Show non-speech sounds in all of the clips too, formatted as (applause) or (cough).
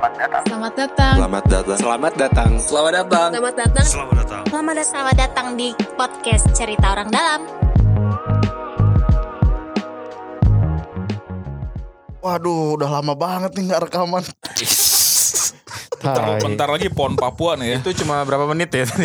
Selamat datang. Selamat datang. Selamat datang. Selamat datang. Selamat datang. Selamat datang. Selamat datang. Selamat datang. Selamat datang di podcast Cerita Orang Dalam. Waduh, udah lama banget nih nggak rekaman. Bentar, bentar lagi PON Papua nih ya. Itu cuma berapa menit ya tadi?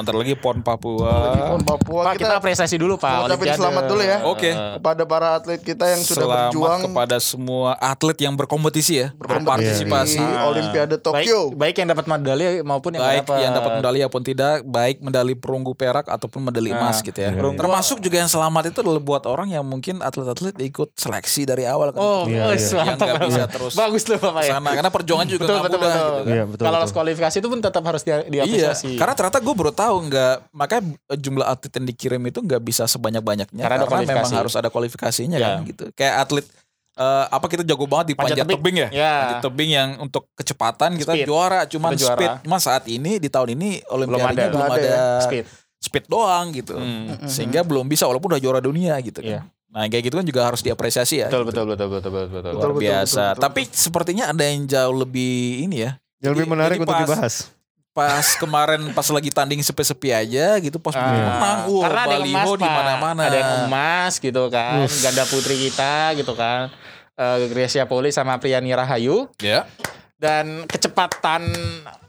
Bentar lagi PON Papua. Pon Papua Pak, kita, kita, apresiasi dulu Pak. Olimpiade. selamat dulu ya. Oke. kepada para atlet kita yang sudah Selamat berjuang kepada semua atlet yang berkompetisi ya, berpartisipasi. di Olimpiade Tokyo. Baik, baik yang dapat medali maupun yang Baik yang dapat medali ataupun tidak, baik medali perunggu perak ataupun medali emas gitu ya. Termasuk juga yang selamat itu adalah buat orang yang mungkin atlet-atlet ikut seleksi dari awal kan. Oh, Iya, iya. Yang nggak bisa terus Bagus tuh Bapak ya. Sana karena perjuangan juga Betul, nggak betul, mudah betul. gitu kan. Iya, betul. Kalau lolos kualifikasi itu pun tetap harus Iya, diapresiasi. karena ternyata gue baru tahu nggak makanya jumlah atlet yang dikirim itu nggak bisa sebanyak banyaknya Karena karena, memang harus ada kualifikasinya Ya. kan gitu. Kayak atlet eh, apa kita jago banget di Panjat panjat, tebing. tebing, ya, Ya. panjat tebing yang untuk kecepatan kita Speed. juara, cuman Kita juara. speed. Cuma saat ini di tahun ini olimpiadanya ada. belum ada, ada Speed. speed doang gitu, Hmm. sehingga belum bisa walaupun udah juara dunia gitu Iya. kan. Nah kayak gitu kan juga harus diapresiasi ya. Betul, betul, betul, betul, betul, betul. Luar betul, biasa. betul, betul, Tapi sepertinya ada yang jauh lebih ini ya. Yang lebih menarik jadi untuk pas- dibahas. Pas kemarin pas lagi tanding sepi-sepi aja gitu pas Ah, menang wah Karena ada yang emas di mana-mana Ada yang emas gitu kan. Ganda putri kita gitu kan. Eh Gracia Poli sama Priani Rahayu ya dan kecepatan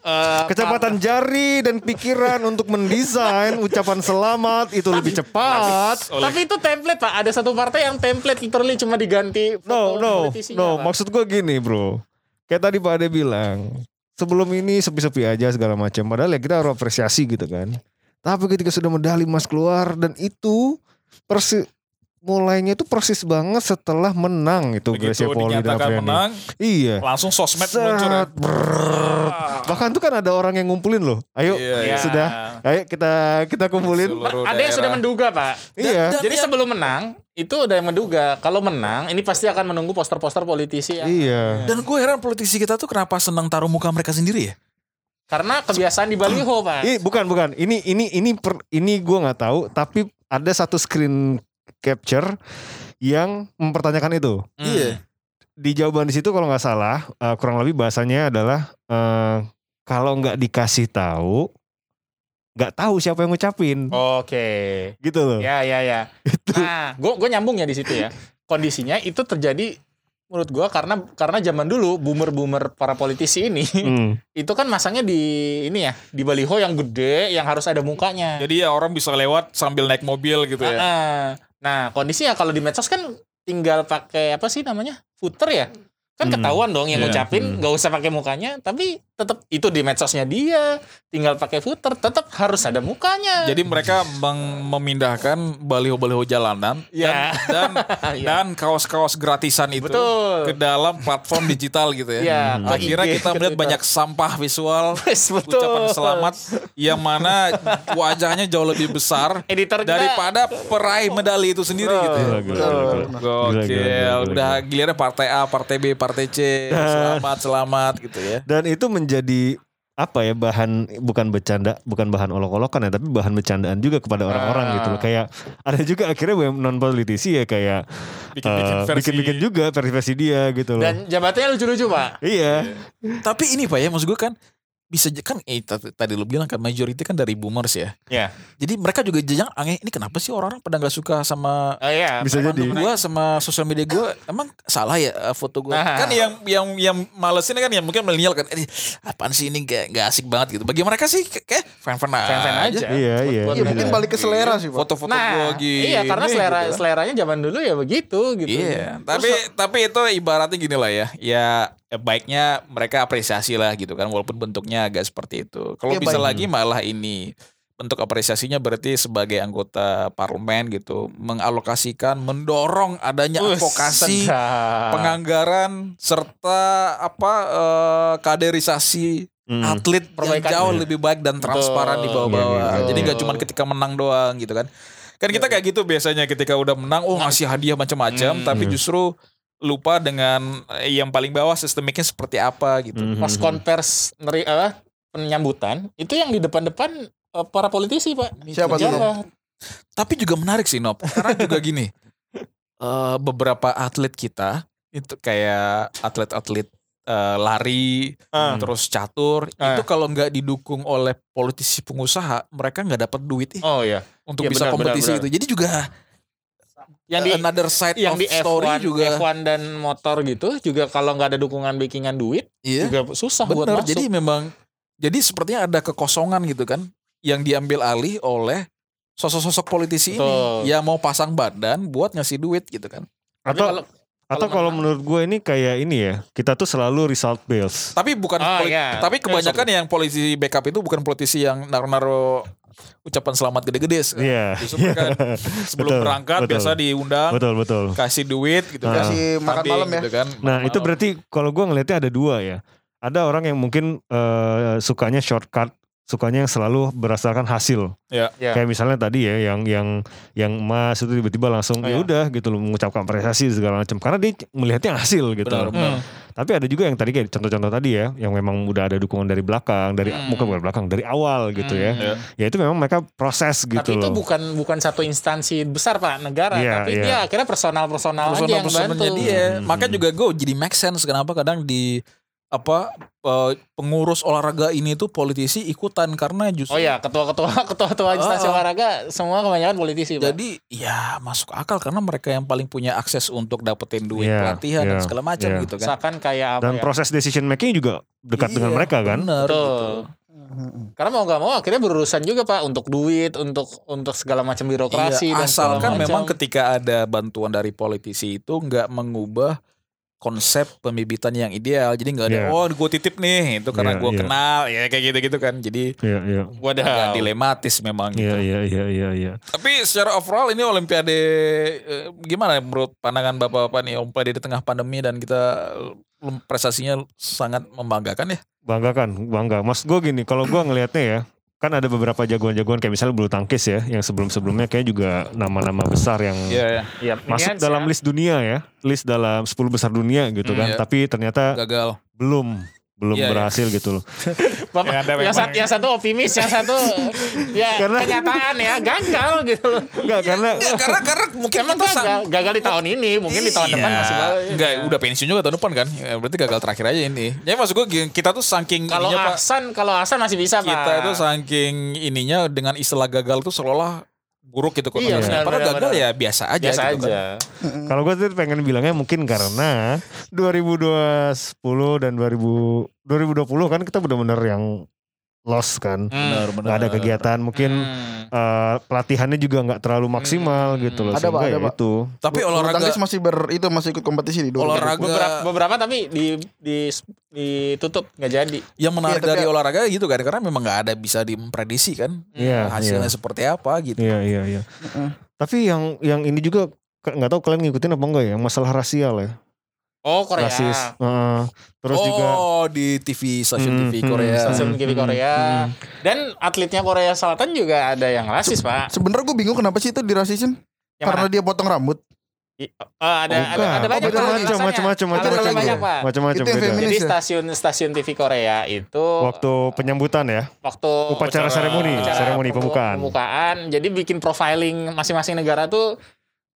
eh, Kecepatan jari dan pikiran untuk mendesain ucapan selamat itu lebih cepat. Tapi itu template pak. Ada satu partai yang template literally cuma diganti. No, no, no. Pak. Maksud gua gini, bro. Kayak tadi Pak Ade bilang, sebelum ini sepi-sepi aja segala macam. Padahal ya kita harus apresiasi gitu kan. Tapi ketika sudah medali emas keluar dan itu persi mulainya itu persis banget setelah menang itu begitu Gracia Poli dan dinyatakan Apriani. menang Iya. langsung sosmed Set, muncul ya brrrr. Bahkan tuh kan ada orang yang ngumpulin loh. Ayo, Iya, iya. sudah. Ayo kita kita kumpulin. Seluruh Ada yang sudah menduga pak. Iya. Jadi sebelum menang itu udah yang menduga kalau menang ini pasti akan menunggu poster-poster politisi yang Iya. dan gue heran politisi kita tuh kenapa senang taruh muka mereka sendiri ya karena kebiasaan di baliho pak. Bukan bukan. Ini ini ini per, ini gua nggak tahu. Tapi ada satu screen capture yang mempertanyakan itu. Hmm. iya Di jawaban di situ kalau nggak salah eh, kurang lebih bahasanya adalah eh, kalau nggak dikasih tahu nggak tahu siapa yang ngucapin Oke. gitu loh. Ya ya ya. (laughs) Nah, gue gue nyambung ya di situ ya. Kondisinya itu terjadi menurut gua karena karena zaman dulu boomer-boomer para politisi ini (laughs) Hmm. itu kan masangnya di ini ya di baliho yang gede yang harus ada mukanya. jadi ya orang bisa lewat sambil naik mobil gitu ya Ah, Nah, kondisinya kalau di medsos kan tinggal pakai apa sih namanya? Footer ya? Kan Hmm. ketahuan dong yang Iya. ngucapin Hmm. nggak usah pakai mukanya, tapi tetap itu di medsosnya dia, tinggal pakai footer, tetap harus ada mukanya. jadi mereka meng- memindahkan baliho-baliho jalanan Ya. dan dan, Iya. (laughs) dan kaos-kaos gratisan itu Betul. ke dalam platform digital gitu ya. Iya, ke Akhirnya kita melihat banyak sampah visual (laughs) Yes, betul. ucapan selamat yang mana wajahnya jauh lebih besar Editor kita- daripada peraih medali itu sendiri gitu ya. Gokil. gila. Udah giliran partai A, partai B, partai C. Selamat, selamat gitu ya. Dan itu menjadi apa ya bahan bukan bercanda bukan bahan olok-olokan ya tapi bahan bercandaan juga kepada orang-orang Ah. gitu loh kayak ada juga akhirnya non politisi ya kayak Bikin-bikin versi. bikin-bikin juga versi dia gitu loh Dan jabatannya lucu-lucu, Pak. iya Tapi ini Pak ya, maksud gue kan bisa kan eh, tadi lu bilang kan majority kan dari boomers ya. Iya. Jadi mereka juga jajang aneh ini kenapa sih orang-orang pada nggak suka sama Oh iya. Bisa memang jadi. gua sama sosial media gua emang salah ya eh, foto gua Nah. kan yang yang yang malesin kan yang mungkin milenial kan eh, apaan sih ini gak, gak asik banget gitu bagi mereka sih kayak- fan-fan aja, Fan-fan aja. Iya, iya. Iya mungkin balik ke selera sih foto-foto gua Nah, gini iya karena selera gitu seleranya zaman dulu ya begitu gitu. Iya, tapi tapi itu ibaratnya gini lah ya. Ya ya baiknya mereka apresiasi lah gitu kan walaupun bentuknya agak seperti itu. Kalau Iya, bisa baik. lagi malah ini bentuk apresiasinya berarti sebagai anggota parlemen gitu mengalokasikan mendorong adanya Us, advokasi sedap. penganggaran serta apa eh, kaderisasi Hmm. atlet yang Perbaikan. jauh Iya. lebih baik dan transparan di Betul. bawah-bawah. Iya, Jadi nggak cuma ketika menang doang gitu kan. Kan kita kayak gitu biasanya ketika udah menang oh ngasih hadiah macam-macam Hmm. tapi Hmm. justru lupa dengan eh, yang paling bawah sistemiknya seperti apa gitu. Mhm. Pas konvers neri apa penyambutan itu yang di depan-depan eh, para politisi, Pak. Siapa tuh, Jalan. Tapi juga menarik sih Nop. Karena juga (laughs) gini. eh, beberapa atlet kita itu kayak atlet-atlet eh, lari, Ah. terus catur, Ah. itu kalau nggak didukung oleh politisi pengusaha, mereka nggak dapat duit ih, Oh iya. untuk Iya, bisa benar, kompetisi benar, itu. Jadi juga Yang di another side yang of di story F1, juga. F1 dan motor gitu juga kalau nggak ada dukungan backingan duit Iya. juga susah buat Benar. masuk. Jadi memang jadi sepertinya ada kekosongan gitu kan yang diambil alih oleh sosok-sosok politisi Betul. ini yang mau pasang badan buat ngasih duit gitu kan. Atau kalau atau kalau menurut gue ini kayak ini ya, kita tuh selalu result based. Tapi bukan poli- iya. tapi Itu kebanyakan yang politisi backup itu bukan politisi yang naruh-naruh ucapan selamat gede-gede. Iya. Justru mereka (laughs) sebelum Betul, berangkat betul. biasa diundang Betul betul. kasih duit gitu Ah. kan. Kasih makan malam ya. gitu kan. Nah Makan itu malam. berarti kalau gue ngelihatnya ada dua ya. Ada orang yang mungkin eh, sukanya shortcut, sukanya yang selalu berdasarkan hasil. ya. Kayak misalnya tadi ya, yang yang yang emas itu tiba-tiba langsung Oh, ya iya. udah gitu loh mengucapkan apresiasi segala macam. Karena dia melihatnya hasil gitu. Benar, Hmm. benar. Tapi ada juga yang tadi kayak contoh-contoh tadi ya, yang memang udah ada dukungan dari belakang, dari Hmm. bukan dari belakang, dari awal gitu ya. Iya. Ya itu memang mereka proses gitu Tapi itu bukan bukan satu instansi besar pak negara, Iya, tapi iya. dia akhirnya personal personal aja yang bantu. dia. Hmm. Makanya juga gue jadi make sense kenapa kadang di apa eh, pengurus olahraga ini tuh politisi ikutan karena justru Oh ya ketua-ketua (laughs) ketua-ketua instansi ah. olahraga semua kebanyakan politisi pak. Jadi ya masuk akal karena mereka yang paling punya akses untuk dapetin duit Iya, pelatihan dan iya, segala macam iya. gitu kan. Seakan kayak apa Dan ya? proses decision making juga dekat dengan Iya, mereka kan. Bener Betul. gitu. Karena mau nggak mau akhirnya berurusan juga pak untuk duit, untuk untuk segala macam birokrasi Iya, dan asalkan memang ketika ada bantuan dari politisi itu nggak mengubah konsep pembibitan yang ideal. Jadi nggak ada Iya. oh gue titip nih itu karena Iya, gue iya. kenal ya kayak gitu-gitu kan. Jadi Iya, iya. agak Wadaw. dilematis memang gitu. Iya, iya, iya, iya, iya. Tapi secara overall ini Olimpiade eh, gimana menurut pandangan bapak-bapak nih Olimpiade di tengah pandemi dan kita prestasinya sangat membanggakan ya. Bangga kan, bangga. Mas gue gini, kalau gue ngelihatnya ya, kan ada beberapa jagoan-jagoan kayak misalnya bulu tangkis ya, yang sebelum-sebelumnya kayak juga nama-nama besar yang Iya, Iya, masuk dalam ya. list dunia ya, list dalam 10 besar dunia gitu Hmm, kan. iya. Tapi ternyata gagal. belum belum Iya, iya. berhasil gitu loh. (laughs) Bapak, Ya, ada yang, satu, yang satu optimis, yang satu ya Karena- kenyataan ya gagal gitu. Enggak karena Enggak, karena karena mungkin Emang kita sang- gagal, gagal di tahun ini, mungkin di tahun Iya. depan masih bagus. Enggak, udah pensiun juga tahun depan kan. Ya, berarti gagal terakhir aja ini. Jadi maksud gue kita tuh saking Kalau ininya Pak. Ahsan, kalau Ahsan masih bisa pak. Kita itu saking ininya dengan istilah gagal tuh seolah buruk gitu Iya, konotasinya. benar, Padahal gagal ya biasa aja biasa gitu kan. aja. kalau gue tuh pengen bilangnya mungkin karena 2020 dan 2000 2020 kan kita benar-benar yang lost kan. Benar, benar. Nggak ada kegiatan, mungkin Hmm. eh, pelatihannya juga nggak terlalu maksimal Hmm. gitu loh. Ada, Pak, Sehingga ada, ya Pak. itu. Tapi Bulu olahraga tangkis masih ber itu masih ikut kompetisi di 2020. Olahraga- beberapa, beberapa tapi di, di ditutup nggak jadi. yang menarik tapi- dari olahraga gitu kan karena memang nggak ada bisa diprediksi kan Iya, hasilnya iya. seperti apa gitu. Iya, iya, iya. Heeh. Tapi yang yang ini juga nggak tahu kalian ngikutin apa enggak ya, masalah rasial ya. Oh Korea. Rasis. Heeh. terus oh, juga di TV stasiun Hmm, TV hmm, Korea. Stasiun TV Korea. Hmm. Dan atletnya Korea Selatan juga ada yang rasis pak. Sebenarnya gue bingung kenapa sih itu dirasisin? Yang Karena mana? dia potong rambut. I- oh, ada, ada, ada banyak Oh, Ada banyak pak. macam-macam Itu yang beda. feminis. Jadi ya? stasiun stasiun TV Korea itu Waktu penyambutan ya. waktu Upacara seremoni, seremoni pembu- pembukaan. pembukaan. Jadi bikin profiling masing-masing negara tuh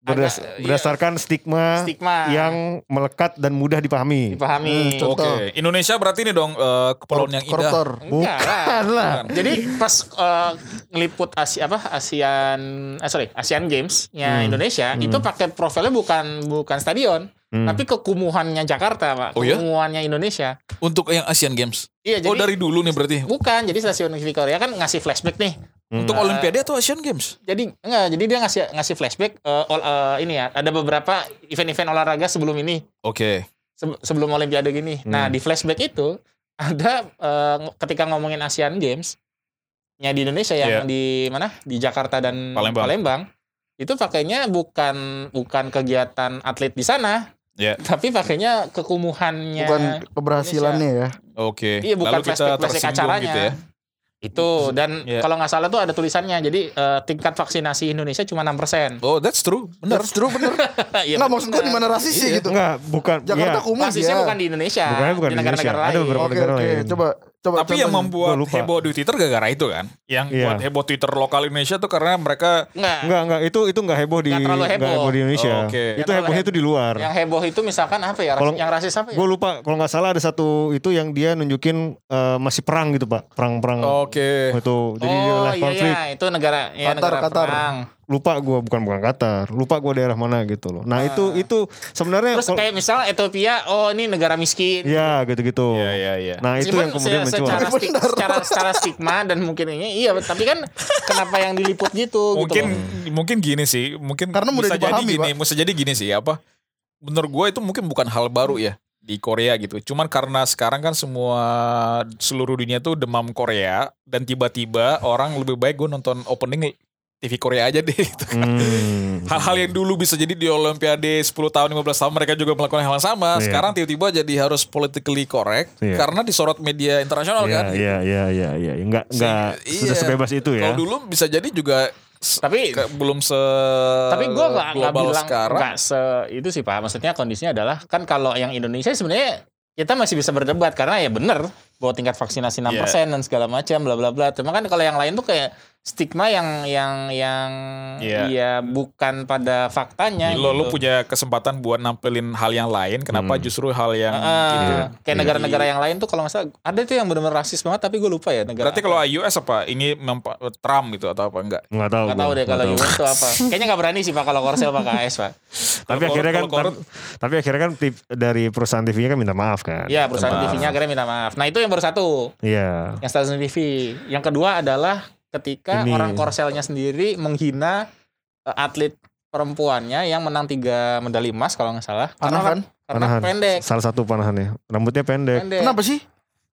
Berdas- agak, iya, berdasarkan stigma, stigma yang melekat dan mudah dipahami. dipahami. Hmm, Oke, Contoh. Indonesia berarti ini dong eh, kepulauan yang indah. Koruptor. Lah. Bukan lah. Jadi pas eh, ngeliput Asia apa ASEAN eh, sorry ASEAN Games-nya Hmm. Indonesia Hmm. itu pakai profilnya bukan bukan stadion Hmm. tapi kekumuhannya Jakarta pak Oh ya? kekumuhannya Indonesia Untuk yang Asian Games. iya jadi oh dari dulu nih berarti. bukan jadi stasiun TV Korea kan ngasih flashback nih Hmm. Untuk Nah. Olimpiade atau Asian Games? jadi enggak jadi dia ngasih ngasih flashback eh, ol- eh, ini ya ada beberapa event-event olahraga sebelum ini Oke. Se- sebelum Olimpiade gini nah Hmm. di flashback itu ada eh, ng- ketika ngomongin Asian Games nya di Indonesia yang Iya. di mana di Jakarta dan Palembang. itu pakainya bukan bukan kegiatan atlet di sana Iya. tapi pakainya kekumuhannya Bukan keberhasilannya ya. Oke. Iya, bukan Lalu kita flashback- flashback acaranya. gitu ya. Itu dan Iya. kalau nggak salah tuh ada tulisannya jadi eh, tingkat vaksinasi Indonesia cuma 6% Oh, that's true. Benar. Bener, true bener. (laughs) Iya, Nggak maksud gue di mana rasis sih Enggak, gitu. bukan. Jakarta ya, kumuh Basisnya ya. bukan di Indonesia Bukannya bukan di negara-negara Indonesia. Ada lain beberapa Oke negara oke, lain. coba Coba Tapi yang contohnya. membuat heboh di Twitter gara-gara itu kan. Yang Iya. buat heboh Twitter lokal Indonesia tuh karena mereka Enggak. Enggak, enggak. Itu itu enggak heboh di Nggak terlalu heboh. di Indonesia. Oh, oke. Itu Nggak hebohnya itu di luar. Yang heboh itu misalkan apa ya? Kalau- yang rasis apa ya? Gue lupa kalau nggak salah ada satu itu yang dia nunjukin eh, masih perang gitu pak, perang-perang oke. itu. Jadi dia oh live iya konflik. iya itu negara ya Qatar, negara Qatar. perang. Lupa gue bukan bukan Qatar. Lupa gue daerah mana gitu loh. Nah itu itu sebenarnya Terus kayak misalnya Ethiopia, oh ini negara miskin. ya gitu-gitu. Iya iya iya. Nah itu Meskipun yang kemudian se- mencuat. secara, stik- secara, secara stigma dan mungkin ini iya tapi kan kenapa yang diliput gitu mungkin gitu loh. mungkin gini sih, mungkin Karena mudah bisa jadi dipahami, gini, Pak. bisa jadi gini sih apa? Menurut gue itu mungkin bukan hal baru ya di Korea gitu. Cuman karena sekarang kan semua seluruh dunia tuh demam Korea dan tiba-tiba orang lebih baik gue nonton opening TV Korea aja deh. (laughs) gitu. Hmm. Hal-hal yang dulu bisa jadi di Olimpiade 10 tahun 15 tahun mereka juga melakukan hal yang sama. Iya. Sekarang tiba-tiba jadi harus politically correct Iya. karena disorot media internasional Iya kan. iya iya iya iya. Enggak enggak Sehingga- sudah iya. sebebas itu ya. Kalau dulu bisa jadi juga tapi ke- belum se tapi gue nggak nggak bilang sekarang. nggak se itu sih pak maksudnya kondisinya adalah kan kalau yang Indonesia sebenarnya kita masih bisa berdebat karena ya bener bahwa tingkat vaksinasi 6% dan segala macam bla bla bla cuma kan kalau yang lain tuh kayak stigma yang yang yang Iya. ya bukan pada faktanya lo, lo gitu. punya kesempatan buat nampilin hal yang lain, kenapa Hmm. justru hal yang Ah, gitu. Iya. kayak Iya. negara-negara yang lain tuh kalau nggak salah ada tuh yang benar-benar rasis banget tapi gue lupa ya negara Berarti kalau US apa? Ini mempa- Trump gitu atau apa enggak? Enggak tahu. nggak tahu deh kalau nggak tahu. US tuh apa (laughs) kayaknya nggak berani sih pak kalau Korsel pak KS pak Tapi Kalau akhirnya kan tapi, tapi akhirnya kan dari perusahaan TV-nya kan minta maaf kan. Iya perusahaan. TV-nya akhirnya minta maaf nah itu yang baru satu Iya. yang stasiun TV. Yang kedua adalah ketika Ini. orang Korselnya sendiri menghina eh, atlet perempuannya yang menang tiga medali emas kalau nggak salah. Panahan. Karena Panahan. pendek. Salah satu panahannya. Rambutnya pendek. Pendek. Kenapa sih?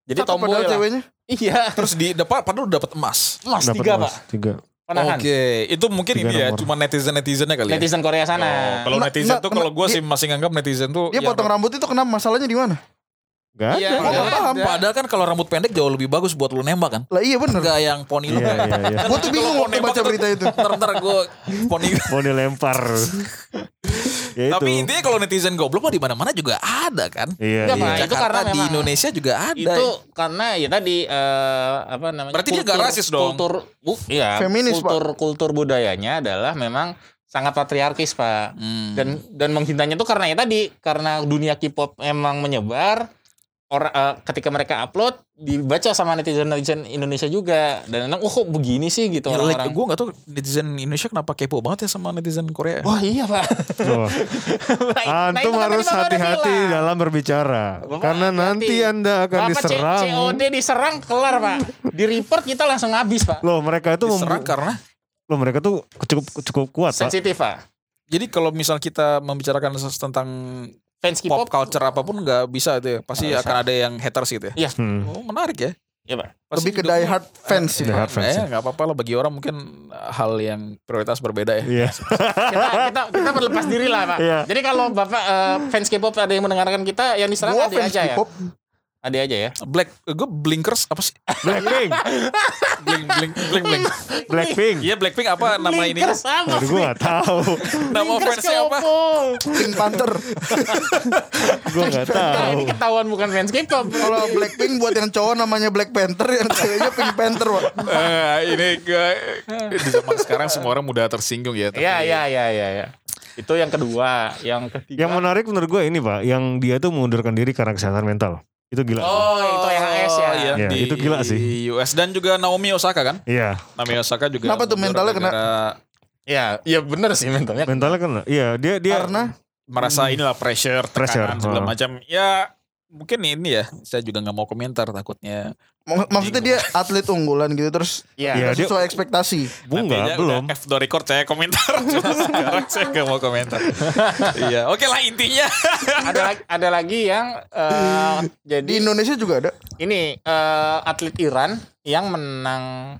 Jadi Cakep tomboy lah. ceweknya. Iya. Terus di depan padahal udah dapat emas. Emas Dapat tiga emas. pak. Tiga. Panahan. Oke, itu mungkin Tiga ini ya, cuma netizen-netizennya kali ya. Netizen Korea Oh, sana. kalau Nggak, netizen nggak, tuh kalau gue dia- sih masih nganggap netizen tuh Dia yang- potong rambut itu kenapa? Masalahnya di mana? Gak Iya, ada. Oh, nggak ada. paham. Padahal kan kalau rambut pendek jauh lebih bagus buat lu nembak kan. Lah iya bener. Enggak yang poni lu. Iya iya iya. (laughs) Gue tuh bingung waktu baca berita itu. (laughs) Ntar-ntar gue poni. (laughs) Mau dilempar. ya itu. Tapi intinya kalau netizen goblok mah di mana-mana juga ada kan. Iya Nggak, iya. Pak. Itu Jakarta karena di Indonesia juga ada. Itu karena ya tadi eh, apa namanya? Berarti dia nggak rasis dong? Kultur, bu, iya, Feminis, kultur kultur budayanya adalah memang sangat patriarkis pak. Hmm. dan dan menghinanya tuh karena ya tadi karena dunia K-pop emang menyebar orang eh, ketika mereka upload dibaca sama netizen netizen Indonesia juga dan emang oh kok begini sih gitu Ya, like, orang-orang gue gak tau netizen Indonesia kenapa kepo banget ya sama netizen Korea. wah iya pak Tuh. (laughs) Nah, itu Antum kan harus hati-hati dalam berbicara. Bapak Karena hati-hati. nanti Anda akan Bapak C- diserang. COD diserang kelar pak di report kita langsung habis pak Loh mereka itu Diserang karena Loh mereka tuh cukup cukup kuat pak. sensitif pak jadi kalau misal kita membicarakan tentang fans pop K-pop culture apa pun nggak bisa itu ya. Pasti akan ada yang haters gitu ya. iya Hmm. Oh menarik ya. iya pak Pasti Lebih ke die hard fans sih. Die hard fans, Ya ya. nggak apa-apa lah bagi orang mungkin hal yang prioritas berbeda ya. Iya. kita kita kita berlepas diri lah pak Iya. jadi kalau bapak eh, fans K-pop ada yang mendengarkan kita yang diserang Gua aja ya Ade aja ya Black, gue blinkers apa sih? (laughs) Blackpink. Blink, blink, blink, blink. Blackpink. Iya Blackpink apa nama ini? Blinkers (laughs) apa Aduh gue gak tahu. Nama fansnya apa? Pink Panther. (laughs) Gue gak tahu. ini ketahuan bukan fans K-pop. Kalau Blackpink buat yang cowok namanya Black Panther, yang ceweknya Pink Panther. Eh, ini gue di zaman sekarang semua orang mudah tersinggung ya. Iya, iya, iya, iya, iya. Itu yang kedua, yang ketiga. Yang menarik menurut gue ini pak, yang dia tuh mengundurkan diri karena kesehatan mental. Itu gila. Oh, itu yang AS ya. iya, Iya, di itu gila sih. US dan juga Naomi Osaka kan? Iya, Naomi Osaka juga. Kenapa tuh mentalnya kena? Iya, iya bener sih mentalnya. mentalnya kan, iya dia dia Karena merasa inilah pressure, Pressure, tekanan segala oh. macam. Ya mungkin ini ya, saya juga nggak mau komentar takutnya. mak- maksudnya dia atlet unggulan gitu terus nggak dia- sesuai ekspektasi. bunga Nantinya belum. F the record saya komentar. (laughs) Sekarang saya nggak mau komentar. iya, oke lah intinya. (laughs) ada lagi, ada lagi yang eh, jadi Di Indonesia juga ada. ini eh, atlet Iran yang menang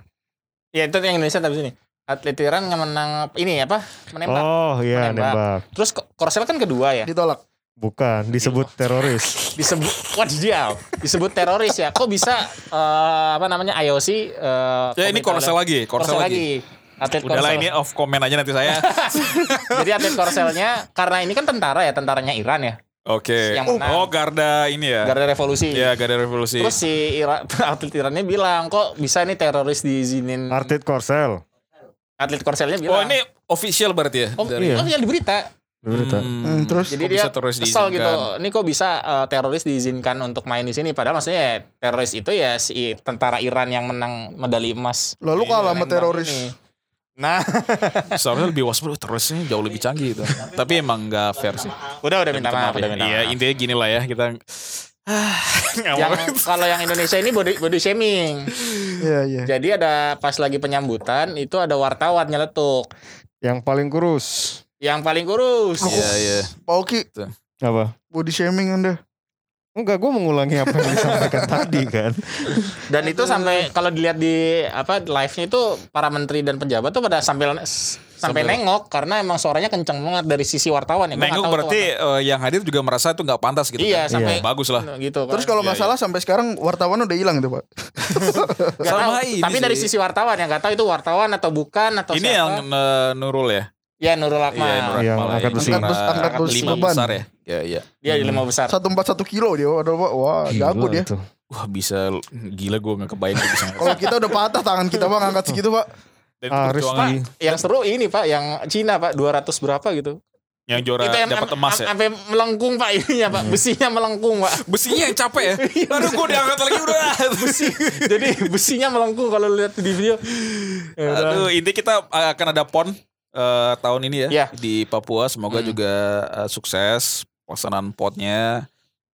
ya itu yang Indonesia tapi sini atlet Iran yang menang ini apa menembak Oh iya Menembak. nembak. terus Ko- Korsel kan kedua ya Ditolak. Bukan disebut teroris. (laughs) disebut wadidaw disebut teroris ya kok bisa eh, apa namanya IOC eh, ya ini korsel lagi, korsel, Korsel lagi. lagi atlet Udahlah Korsel ini off comment aja nanti saya. (laughs) jadi atlet Korselnya karena ini kan tentara ya tentaranya Iran ya Oke. Yang menang. Oh Garda ini ya. Garda Revolusi. Ya Garda Revolusi. Terus si Ira, (laughs) atlet Irannya bilang kok bisa nih teroris diizinin. Artit Korsel. Atlet Korselnya oh bilang. ini official berarti ya? Oh, Dari- iya. oh, yang di berita. Berita. Hmm. Hmm, terus Jadi Kok dia bisa terus kesel gitu. Ini kok bisa eh, teroris diizinkan untuk main di sini? Padahal maksudnya ya, teroris itu ya si tentara Iran yang menang medali emas. lalu di kalah sama teroris. ini. Nah, (laughs) Seharusnya lebih waspada terusnya jauh lebih canggih itu. Tapi emang nggak fair sih. udah udah minta Minta maaf, udah ya. minta Iya intinya gini lah ya kita. (sighs) Yang kalau yang Indonesia ini body body shaming. Iya, iya. Jadi ada pas lagi penyambutan itu ada wartawan nyeletuk. Yang paling kurus. Yang paling kurus. Iya iya. Pak Oki, Apa? body shaming Anda. Enggak, gue mengulangi apa yang disampaikan (laughs) tadi kan. Dan itu sampai kalau dilihat di apa live-nya itu para menteri dan pejabat tuh pada sambil sampai Sambil- nengok karena emang suaranya kenceng banget dari sisi wartawan ya. Nengok berarti eh, yang hadir juga merasa itu nggak pantas gitu. Iya, kan? sampai- bagus lah. gitu. Terus kalau nggak Iya, salah sampai sekarang wartawan udah hilang itu Pak. Sama tahu. ini tapi dari sih. sisi wartawan yang nggak tahu itu wartawan atau bukan atau Ini siapa. yang eh, Nurul ya. Ya Nurul Akmal. Iya, Nurul Yang Akmal ya. angkat besi. Juara Angkat besi- angkat besi lima beban. besar ya. Iya iya. Dia di lima besar. Satu empat satu kilo dia. Waduh, Pak. Wah, jago dia. tuh. Wah bisa gila gue nggak kebayang dia bisa. Kalau kita udah patah tangan kita Pak ngangkat segitu Pak. Dan Ah, perjuangan Rizky. Yang seru ini Pak, yang Cina Pak 200 berapa gitu. yang juara itu yang dapat am- emas am- ya. Sampai melengkung Pak ininya Pak, besinya melengkung Pak. Besinya yang capek ya. (laughs) Aduh gue diangkat lagi udah. (laughs) Besi. Jadi besinya melengkung kalau lihat di video. Ya udah. Aduh, ini kita akan ada pon eh, tahun ini ya Iya. di Papua. Semoga Hmm. juga eh, sukses pelaksanaan ponnya.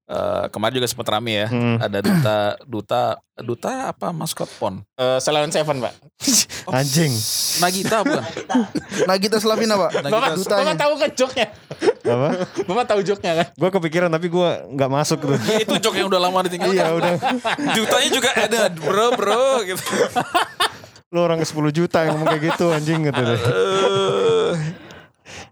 Eh, kemarin juga sempat rame ya. Hmm. Ada duta duta duta apa maskot pon? Eh, Selain Seven Pak. Anjing. Nagita bukan? Nagita Slavina Pak. Nagita Bapak, dutanya. Bapak tahu kan joknya? Apa? Bapak tahu joknya kan? Gue kepikiran tapi gue nggak masuk tuh. itu jok yang udah lama ditinggalkan. Iya udah. Jutanya juga ada bro bro gitu. Lu orang ke 10 juta yang ngomong kayak gitu anjing gitu deh.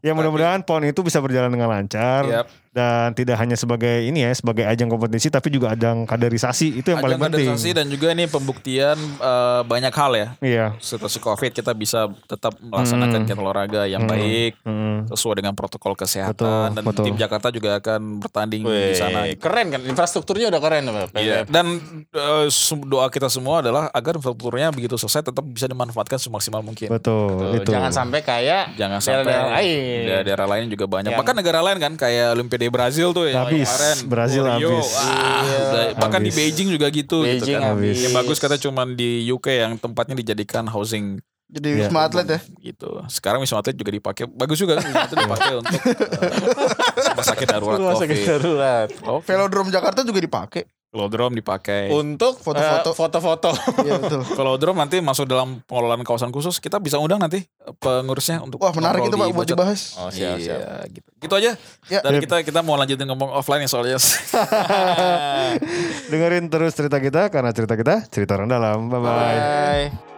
Ya mudah-mudahan PON itu bisa berjalan dengan lancar Yap. Dan tidak hanya sebagai ini ya sebagai ajang kompetisi tapi juga ajang kaderisasi itu yang paling Ajang penting. kaderisasi dan juga ini pembuktian eh, banyak hal ya. Iya. Situasi Covid kita bisa tetap melaksanakan Hmm. olahraga yang Hmm. baik Hmm. sesuai dengan protokol kesehatan Betul, dan betul. tim Jakarta juga akan bertanding di sana. Keren kan? Infrastrukturnya udah keren. Iya. Dan sem- doa kita semua adalah agar infrastrukturnya begitu selesai tetap bisa dimanfaatkan semaksimal mungkin. Betul, Tuh, itu. Jangan sampai kayak Jangan sampai daerah-daerah lain. daerah-daerah lain juga banyak. Yang- Bahkan negara lain kan kayak Olimpiade Brazil tuh yang Habis. kemarin. Brazil Rio, habis. wah, Iya. bahkan di Habis. Beijing juga gitu gitu Beijing kan. habis. Yang bagus kata cuman di UK yang tempatnya dijadikan housing Jadi Iya. wisma atlet ya. gitu. Sekarang wisma atlet juga dipakai. Bagus juga kan wisma atlet dipakai untuk eh, sakit darurat Rumah sakit COVID. darurat. Velodrome Jakarta juga dipakai. Velodrome dipakai. Untuk Foto-foto. eh, foto-foto. (laughs) Iya betul. Velodrome nanti masuk dalam pengelolaan kawasan khusus. Kita bisa undang nanti pengurusnya untuk Wah menarik itu Pak buat dibahas. Oh, siap, siap. Iya, gitu. Gitu aja. Ya. Dan kita kita mau lanjutin ngomong offline ya soalnya. (laughs) Dengerin terus cerita kita karena cerita kita cerita orang dalam. Bye bye. Bye.